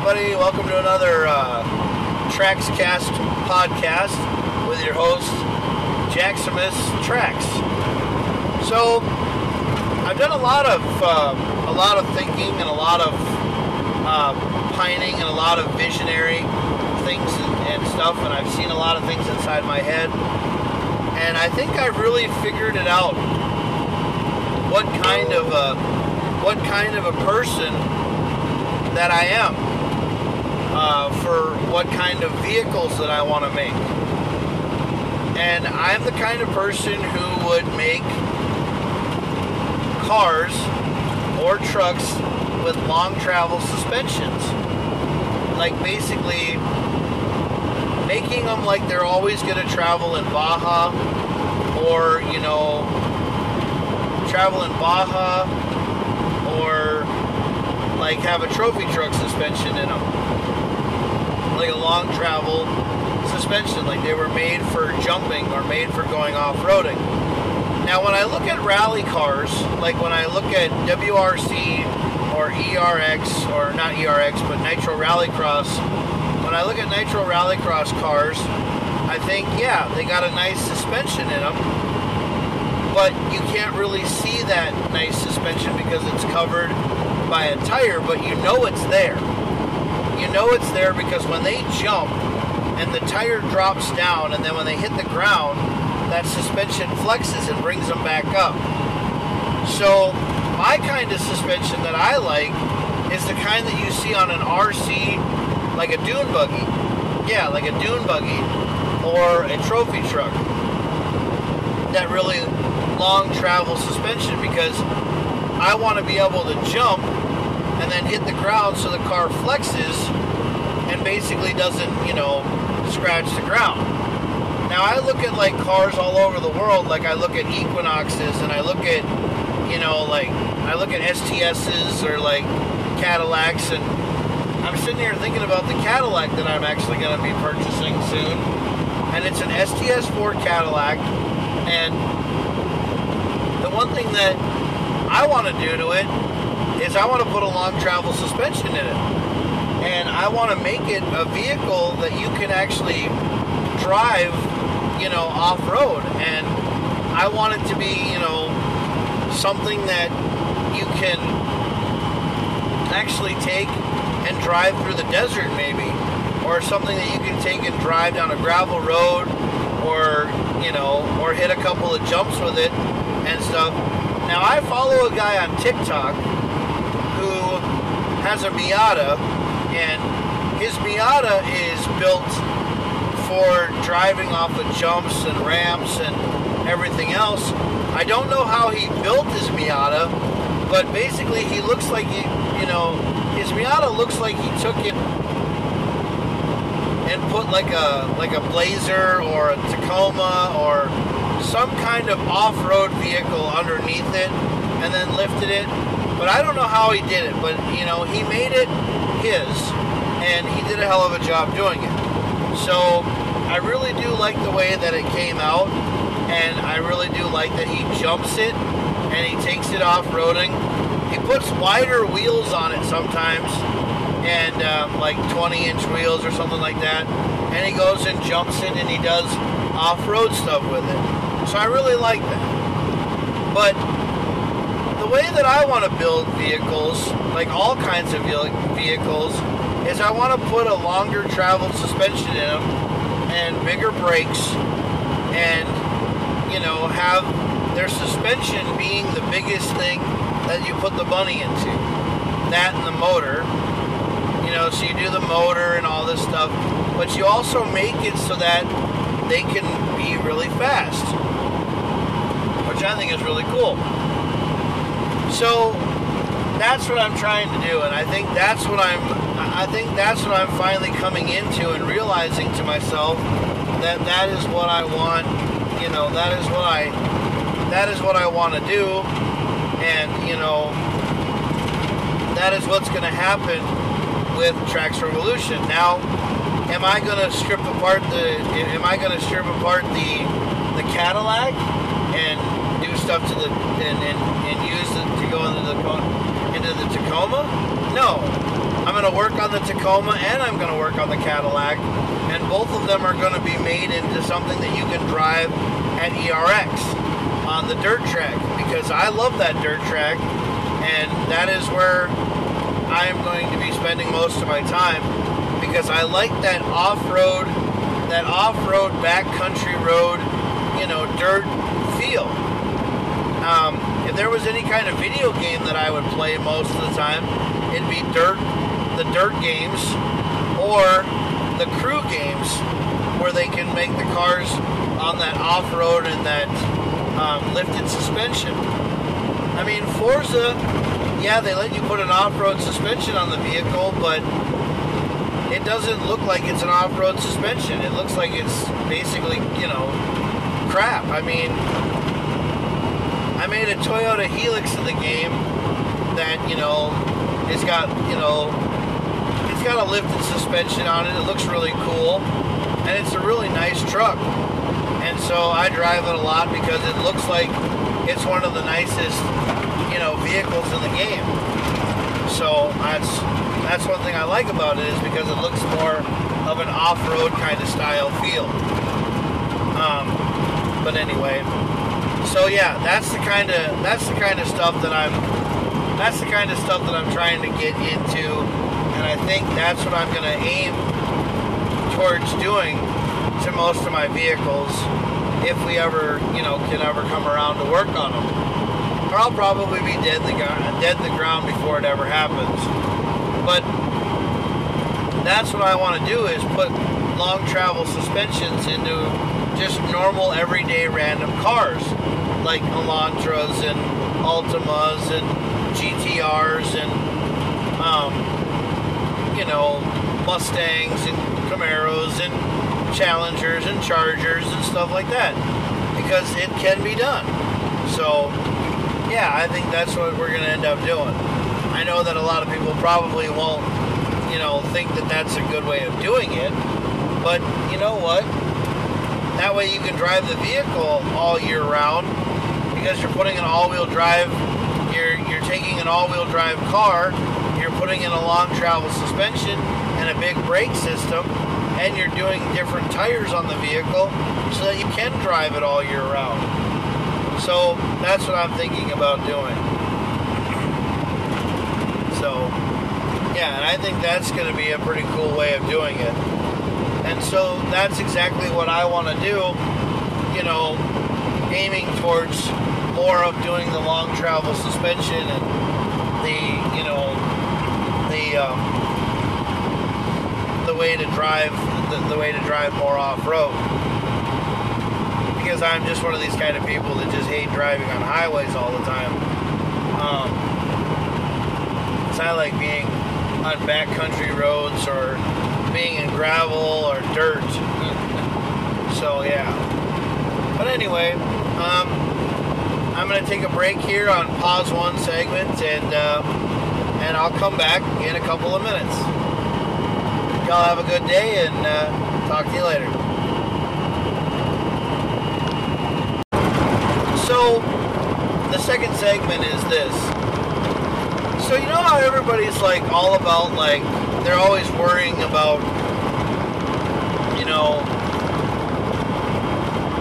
everybody. Welcome to another uh, Trackscast podcast with your host, Jaximus Trax. So, I've done a lot of uh, a lot of thinking and a lot of uh, pining and a lot of visionary things and, and stuff, and I've seen a lot of things inside my head, and I think I've really figured it out. What kind of a what kind of a person that I am uh, for what kind of vehicles that I want to make. And I'm the kind of person who would make cars or trucks with long travel suspensions. Like basically making them like they're always going to travel in Baja or, you know, travel in Baja or like have a trophy truck suspension in them. Like a long travel suspension, like they were made for jumping or made for going off-roading. Now when I look at rally cars, like when I look at WRC or ERX, or not ERX, but Nitro Rallycross, when I look at Nitro Rallycross cars, I think, yeah, they got a nice suspension in them, but you can't really see that nice suspension because it's covered by a tire, but you know it's there. You know it's there because when they jump and the tire drops down, and then when they hit the ground, that suspension flexes and brings them back up. So, my kind of suspension that I like is the kind that you see on an RC, like a dune buggy. Yeah, like a dune buggy or a trophy truck. That really long travel suspension because I want to be able to jump and then hit the ground so the car flexes and basically doesn't, you know, scratch the ground. Now I look at like cars all over the world, like I look at Equinoxes and I look at, you know, like I look at STSs or like Cadillacs and I'm sitting here thinking about the Cadillac that I'm actually going to be purchasing soon. And it's an STS4 Cadillac and the one thing that I want to do to it is I want to put a long travel suspension in it. And I want to make it a vehicle that you can actually drive, you know, off road. And I want it to be, you know, something that you can actually take and drive through the desert, maybe. Or something that you can take and drive down a gravel road or, you know, or hit a couple of jumps with it and stuff. Now, I follow a guy on TikTok has a Miata, and his Miata is built for driving off of jumps and ramps and everything else. I don't know how he built his Miata, but basically he looks like he, you know, his Miata looks like he took it and put like a like a Blazer or a Tacoma or some kind of off-road vehicle underneath it and then lifted it but I don't know how he did it. But you know, he made it his, and he did a hell of a job doing it. So I really do like the way that it came out, and I really do like that he jumps it and he takes it off roading. He puts wider wheels on it sometimes, and um, like 20 inch wheels or something like that. And he goes and jumps it and he does off road stuff with it. So I really like that. But way that I want to build vehicles, like all kinds of vehicles, is I want to put a longer travel suspension in them and bigger brakes and, you know, have their suspension being the biggest thing that you put the money into. That and the motor. You know, so you do the motor and all this stuff, but you also make it so that they can be really fast, which I think is really cool. So that's what I'm trying to do, and I think that's what I'm. I think that's what I'm finally coming into and realizing to myself that that is what I want. You know, that is what I. That is what I want to do, and you know, that is what's going to happen with Trax Revolution. Now, am I going to strip apart the? Am I going to strip apart the the Cadillac and stuff to the and, and, and use it to go into the into the Tacoma? No, I'm going to work on the Tacoma and I'm going to work on the Cadillac, and both of them are going to be made into something that you can drive at ERX on the dirt track because I love that dirt track, and that is where I am going to be spending most of my time because I like that off-road, that off-road backcountry road, you know, dirt feel. Um, if there was any kind of video game that I would play most of the time, it'd be dirt, the dirt games, or the crew games, where they can make the cars on that off-road and that um, lifted suspension. I mean, Forza, yeah, they let you put an off-road suspension on the vehicle, but it doesn't look like it's an off-road suspension. It looks like it's basically, you know, crap. I mean, made a Toyota Hilux in the game that, you know, it's got, you know, it's got a lifted suspension on it. It looks really cool. And it's a really nice truck. And so I drive it a lot because it looks like it's one of the nicest, you know, vehicles in the game. So that's that's one thing I like about it is because it looks more of an off-road kind of style feel. Um, but anyway, so yeah, that's the kind of that's the kind of stuff that I'm that's the kind of stuff that I'm trying to get into, and I think that's what I'm going to aim towards doing to most of my vehicles if we ever, you know, can ever come around to work on them. Or I'll probably be dead the dead the ground before it ever happens. But that's what I want to do is put long travel suspensions into just normal everyday random cars like Elantras and Altimas and GTRs and um, you know Mustangs and Camaros and Challengers and Chargers and stuff like that because it can be done. So yeah, I think that's what we're going to end up doing. I know that a lot of people probably won't, you know, think that that's a good way of doing it, but you know what? That way you can drive the vehicle all year round because you're putting an all-wheel drive, you're you're taking an all-wheel drive car, you're putting in a long travel suspension and a big brake system, and you're doing different tires on the vehicle so that you can drive it all year round. So that's what I'm thinking about doing. So yeah, and I think that's going to be a pretty cool way of doing it. And so that's exactly what I want to do, you know, aiming towards more of doing the long travel suspension and the you know the um, the way to drive the, the way to drive more off road because I'm just one of these kind of people that just hate driving on highways all the time. Um, so I like being on backcountry roads or being in gravel or dirt. so yeah. Anyway, um, I'm going to take a break here on pause one segment, and uh, and I'll come back in a couple of minutes. Y'all have a good day, and uh, talk to you later. So, the second segment is this. So you know how everybody's like all about like they're always worrying about you know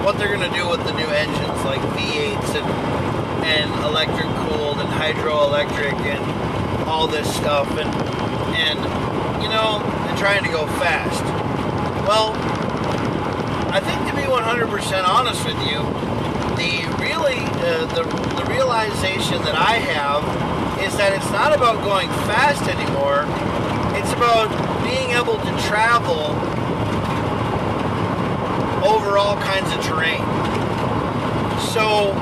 what they're going to do with the new engines like V8s and, and electric cooled and hydroelectric and all this stuff and and you know and trying to go fast. Well, I think to be 100% honest with you, the really uh, the the realization that I have is that it's not about going fast anymore. It's about being able to travel over all kinds of terrain. So,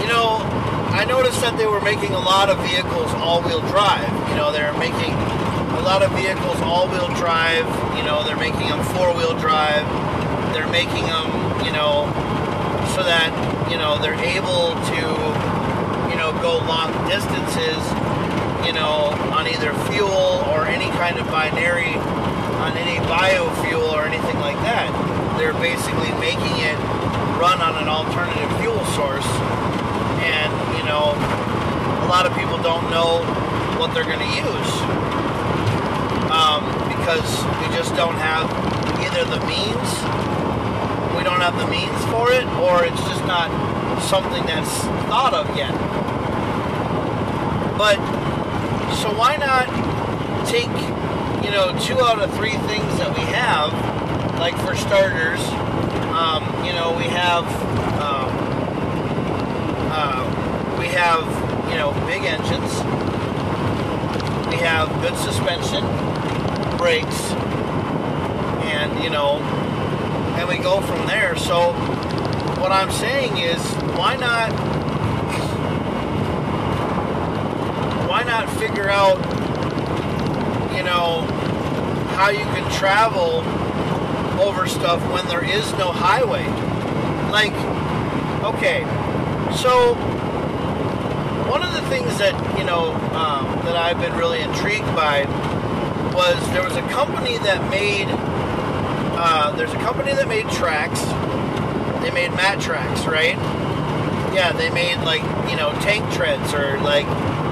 you know, I noticed that they were making a lot of vehicles all-wheel drive. You know, they're making a lot of vehicles all-wheel drive. You know, they're making them four-wheel drive. They're making them, you know, so that you know they're able to, you know, go long distances. You know, on either fuel or any kind of binary on any biofuel or anything like that. They're basically making it run on an alternative fuel source. And, you know, a lot of people don't know what they're going to use. Um, because we just don't have either the means, we don't have the means for it, or it's just not something that's thought of yet. But so why not take, you know, two out of three things that we have, like for starters, um, you know, we have um, uh, we have you know big engines, we have good suspension, brakes, and you know, and we go from there. So what I'm saying is, why not? Why not figure out, you know, how you can travel over stuff when there is no highway? Like, okay, so one of the things that you know um, that I've been really intrigued by was there was a company that made uh, there's a company that made tracks. They made Mattracks, right? Yeah, they made like you know tank treads or like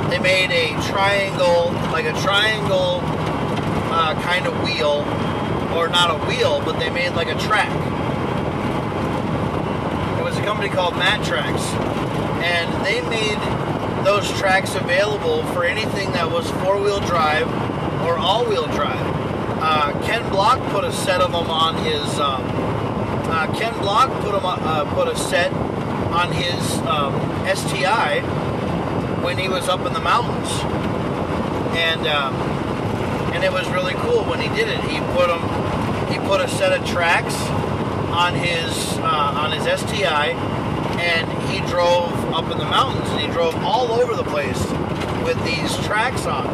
they made a triangle, like a triangle uh, kind of wheel, or not a wheel, but they made like a track. It was a company called Mattracks, and they made those tracks available for anything that was four-wheel drive or all-wheel drive. Uh, Ken Block put a set of them on his. Um, uh, Ken Block put them uh, put a set on his um, STI when he was up in the mountains, and um, it was really cool when he did it. He put them. He put a set of tracks on his uh, on his STI, and he drove up in the mountains, and he drove all over the place with these tracks on.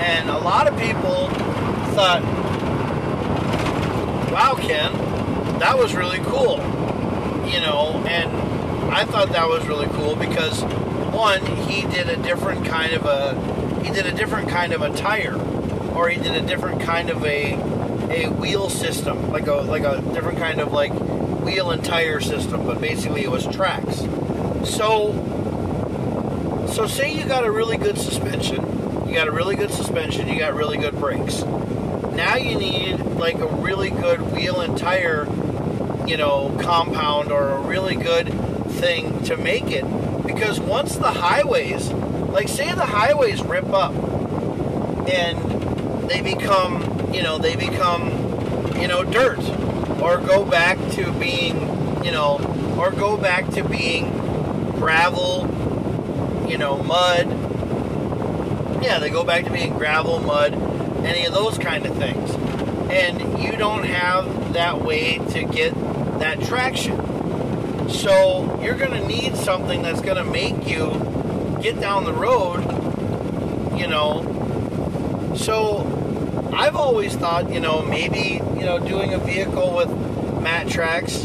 And a lot of people thought, wow, Ken, that was really cool. You know, and I thought that was really cool because one, he did a different kind of a he did a different kind of a tire, or he did a different kind of a a wheel system, like a like a different kind of like wheel and tire system, but basically it was tracks. So so say you got a really good suspension, you got a really good suspension, you got really good brakes. Now you need like a really good wheel and tire, you know, compound or a really good thing to make it. Because once the highways, like say the highways rip up and they become, you know, they become, you know, dirt or go back to being, you know, or go back to being gravel, you know, mud. Yeah, they go back to being gravel, mud, any of those kind of things. And you don't have that way to get that traction. So you're going to need something that's going to make you get down the road, you know. So I've always thought, you know, maybe, you know, doing a vehicle with Mattracks.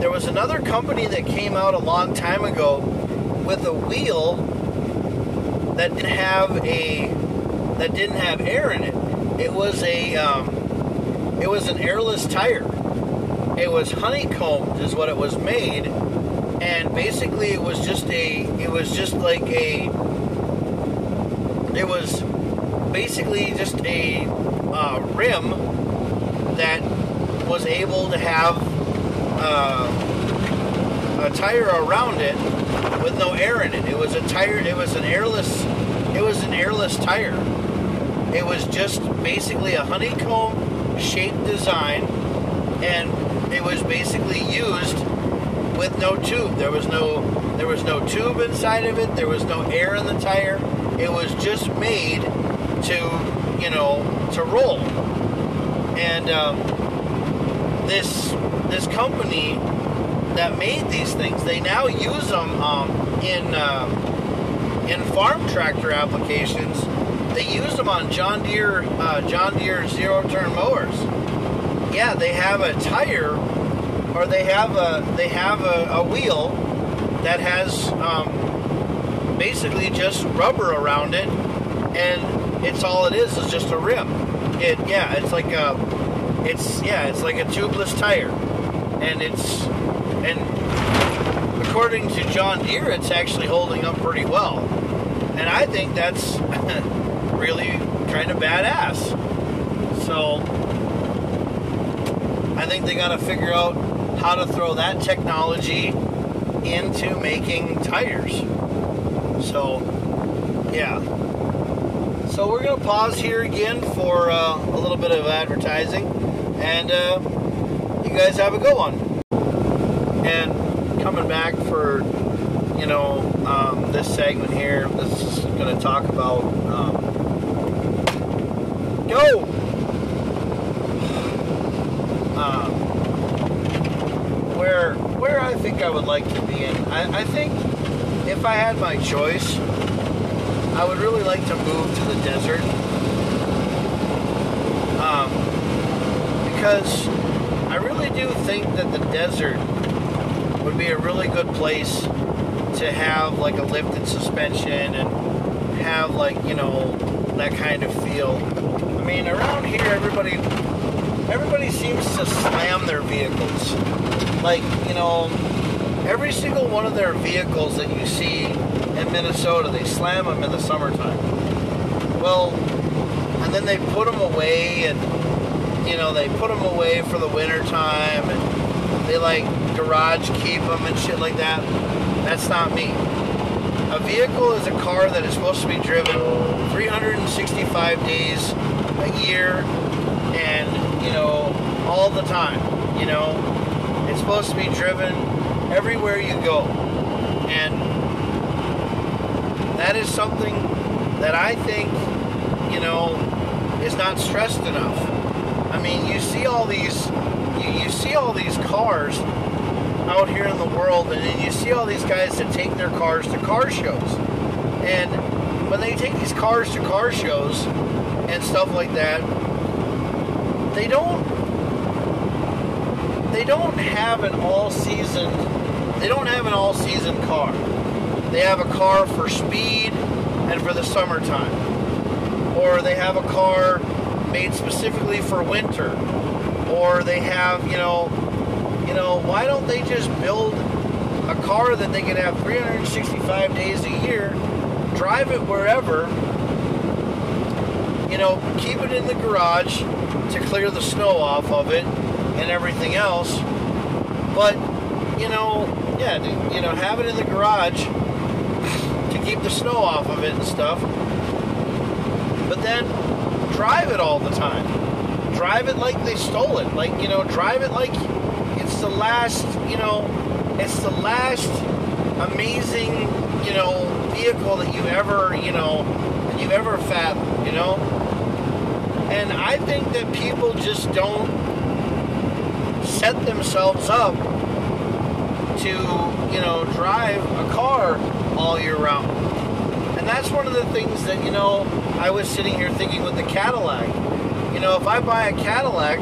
There was another company that came out a long time ago with a wheel that didn't have a that didn't have air in it. It was a um, it was an airless tire. It was honeycombed, is what it was made, and basically it was just a it was just like a it was basically just a uh, rim that was able to have uh, a tire around it with no air in it. It was a tire. It was an airless. It was an airless tire. It was just basically a honeycomb shaped design, and it was basically used with no tube. There was no there was no tube inside of it. There was no air in the tire. It was just made to you know to roll. And um, this this company that made these things, they now use them um, in uh, in farm tractor applications. They use them on John Deere uh, John Deere zero turn mowers. Yeah, they have a tire, or they have a they have a, a wheel that has um, basically just rubber around it, and it's all it is is just a rim. It yeah, it's like a it's yeah, it's like a tubeless tire, and it's and according to John Deere, it's actually holding up pretty well, and I think that's really kind of badass. So I think they got to figure out how to throw that technology into making tires. So, yeah. So we're going to pause here again for uh, a little bit of advertising. And uh, you guys have a good one. And coming back for, you know, um, this segment here, this is going to talk about. Um, go! Um, where where I think I would like to be in. I, I think if I had my choice, I would really like to move to the desert. Um, because I really do think that the desert would be a really good place to have like a lifted suspension and have like, you know, that kind of feel. I mean, around here everybody everybody seems to slam their vehicles. Like, you know, every single one of their vehicles that you see in Minnesota, they slam them in the summertime. Well, and then they put them away and, you know, they put them away for the wintertime and they like garage keep them and shit like that. That's not me. A vehicle is a car that is supposed to be driven 365 days a year and, you know, all the time. You know, it's supposed to be driven everywhere you go. And that is something that I think, you know, is not stressed enough. I mean, you see all these you, you see all these cars out here in the world and then you see all these guys that take their cars to car shows. And when they take these cars to car shows and stuff like that, they don't they don't have an all season they don't have an all season car. They have a car for speed and for the summertime. Or they have a car made specifically for winter. Or they have, you know, you know, why don't they just build a car that they can have 365 days a year, drive it wherever, you know, keep it in the garage to clear the snow off of it and everything else. But, you know, yeah, you know, have it in the garage keep the snow off of it and stuff. But then drive it all the time. Drive it like they stole it. Like, you know, drive it like it's the last, you know, it's the last amazing, you know, vehicle that you ever, you know, that you've ever fathomed, you know? And I think that people just don't set themselves up to, you know, drive a car all year round. And that's one of the things that, you know, I was sitting here thinking with the Cadillac. You know, if I buy a Cadillac,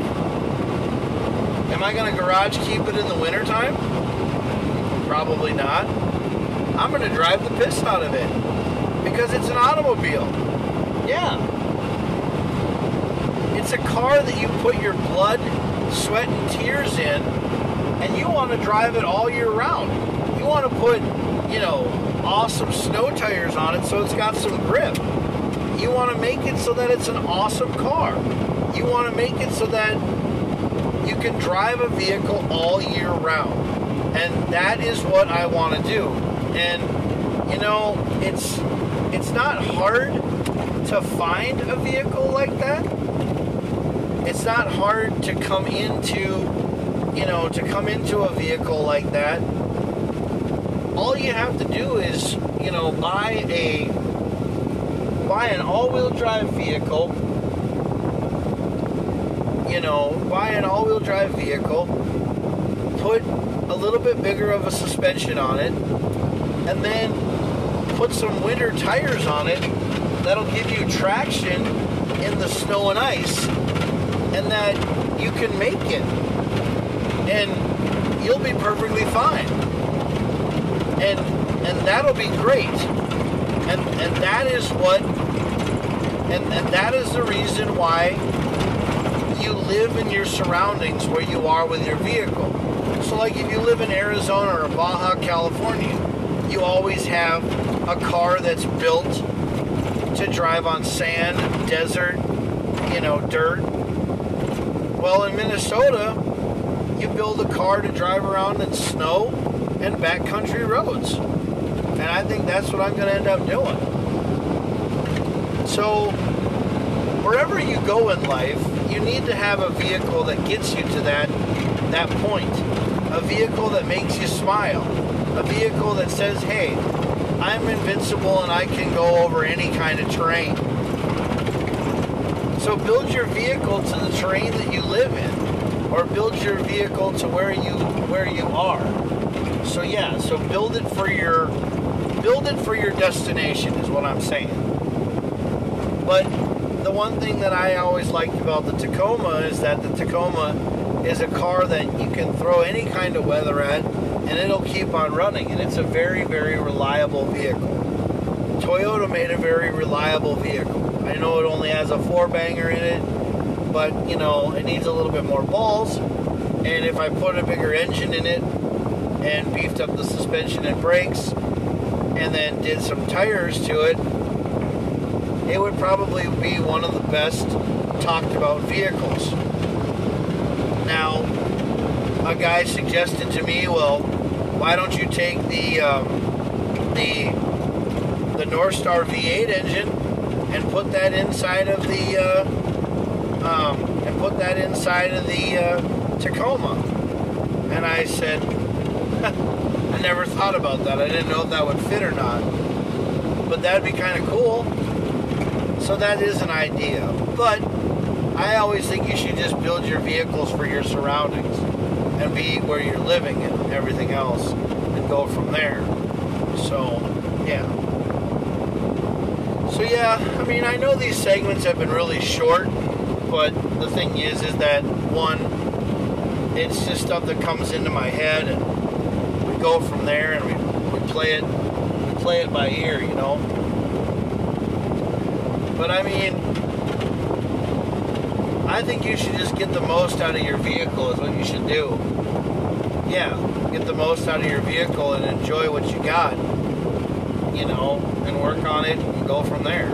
am I going to garage keep it in the wintertime? Probably not. I'm going to drive the piss out of it because it's an automobile. Yeah. It's a car that you put your blood, sweat, and tears in, and you want to drive it all year round. You want to put, you know, awesome snow tires on it so it's got some grip. You want to make it so that it's an awesome car. You want to make it so that you can drive a vehicle all year round. And that is what I want to do. And you know, it's it's not hard to find a vehicle like that. It's not hard to come into, you know, to come into a vehicle like that. All you have to do is, you know, buy a buy an all-wheel drive vehicle. You know, buy an all-wheel drive vehicle. Put a little bit bigger of a suspension on it, and then put some winter tires on it that'll give you traction in the snow and ice, and that you can make it. And you'll be perfectly fine. And and that'll be great. And and that is what and, and that is the reason why you live in your surroundings where you are with your vehicle. So, like if you live in Arizona or Baja California, you always have a car that's built to drive on sand, desert, you know, dirt, Well, in Minnesota, you build a car to drive around in snow and backcountry roads. And I think that's what I'm going to end up doing. So, wherever you go in life, you need to have a vehicle that gets you to that that point. A vehicle that makes you smile. A vehicle that says, "Hey, I'm invincible and I can go over any kind of terrain." So build your vehicle to the terrain that you live in or build your vehicle to where you where you are. So yeah, so build it for your build it for your destination is what I'm saying. But the one thing that I always liked about the Tacoma is that the Tacoma is a car that you can throw any kind of weather at and it'll keep on running and it's a very very reliable vehicle. Toyota made a very reliable vehicle. I know it only has a four banger in it, but you know, it needs a little bit more balls. And if I put a bigger engine in it and beefed up the suspension and brakes and then did some tires to it, it would probably be one of the best talked about vehicles. Now, a guy suggested to me, well, why don't you take the um, the the Northstar V8 engine and put that inside of the uh, um, and put that inside of the uh, Tacoma. And I said, I never thought about that. I didn't know if that would fit or not. But that'd be kind of cool. So that is an idea. But I always think you should just build your vehicles for your surroundings and be where you're living and everything else and go from there. So, yeah. So yeah, I mean, I know these segments have been really short, but the thing is, is that one, it's just stuff that comes into my head, and go from there, and we, we play it, we play it by ear, you know. But I mean, I think you should just get the most out of your vehicle. Is what you should do. Yeah, get the most out of your vehicle and enjoy what you got you know, and work on it and go from there.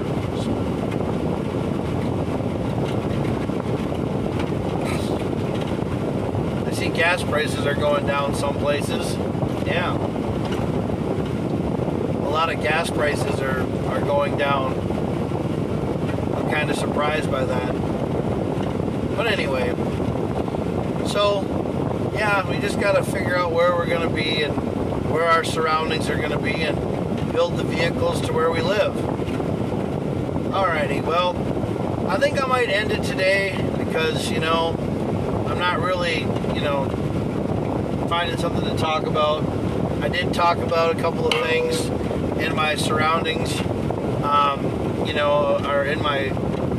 I see gas prices are going down some places. Yeah. A lot of gas prices are, are going down. I'm kind of surprised by that. But anyway, so yeah, we just got to figure out where we're going to be and where our surroundings are going to be and build the vehicles to where we live. Alrighty, well, I think I might end it today because, you know, I'm not really, you know, finding something to talk about. I did talk about a couple of things in my surroundings, um, you know, or in my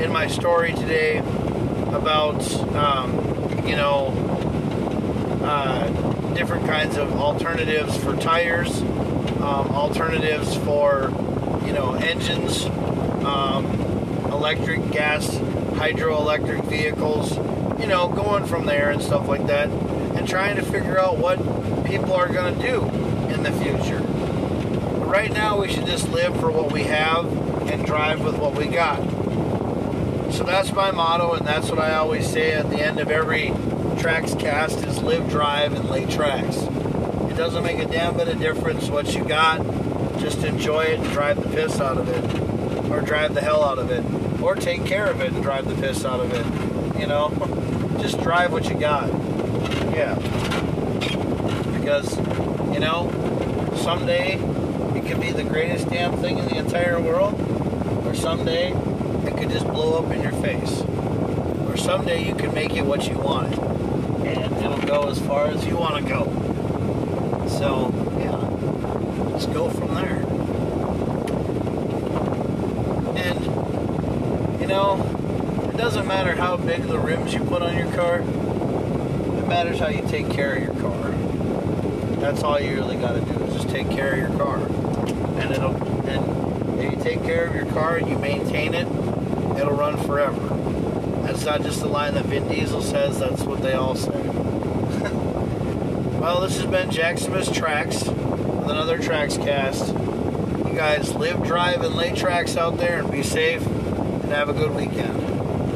in my story today about, um, you know, uh, different kinds of alternatives for tires um, alternatives for you know engines, um, electric, gas, hydroelectric vehicles. You know, going from there and stuff like that, and trying to figure out what people are going to do in the future. right now, we should just live for what we have and drive with what we got. So that's my motto, and that's what I always say at the end of every tracks cast is live, drive, and lay tracks It doesn't make a damn bit of difference what you got. Just enjoy it and drive the piss out of it. Or drive the hell out of it. Or take care of it and drive the piss out of it. You know? Just drive what you got. Yeah. Because, you know, someday it could be the greatest damn thing in the entire world. Or someday it could just blow up in your face. Or someday you can make it what you want. And it'll go as far as you want to go. So, yeah, let's go from there. And, you know, it doesn't matter how big the rims you put on your car, it matters how you take care of your car. That's all you really got to do take care of your car. And it'll, and if you take care of your car and you maintain it, it'll run forever. That's not just the line that Vin Diesel says, that's what they all say. Well, this has been Jack Tracks with another Tracks cast. You guys live, drive, and lay tracks out there and be safe and have a good weekend.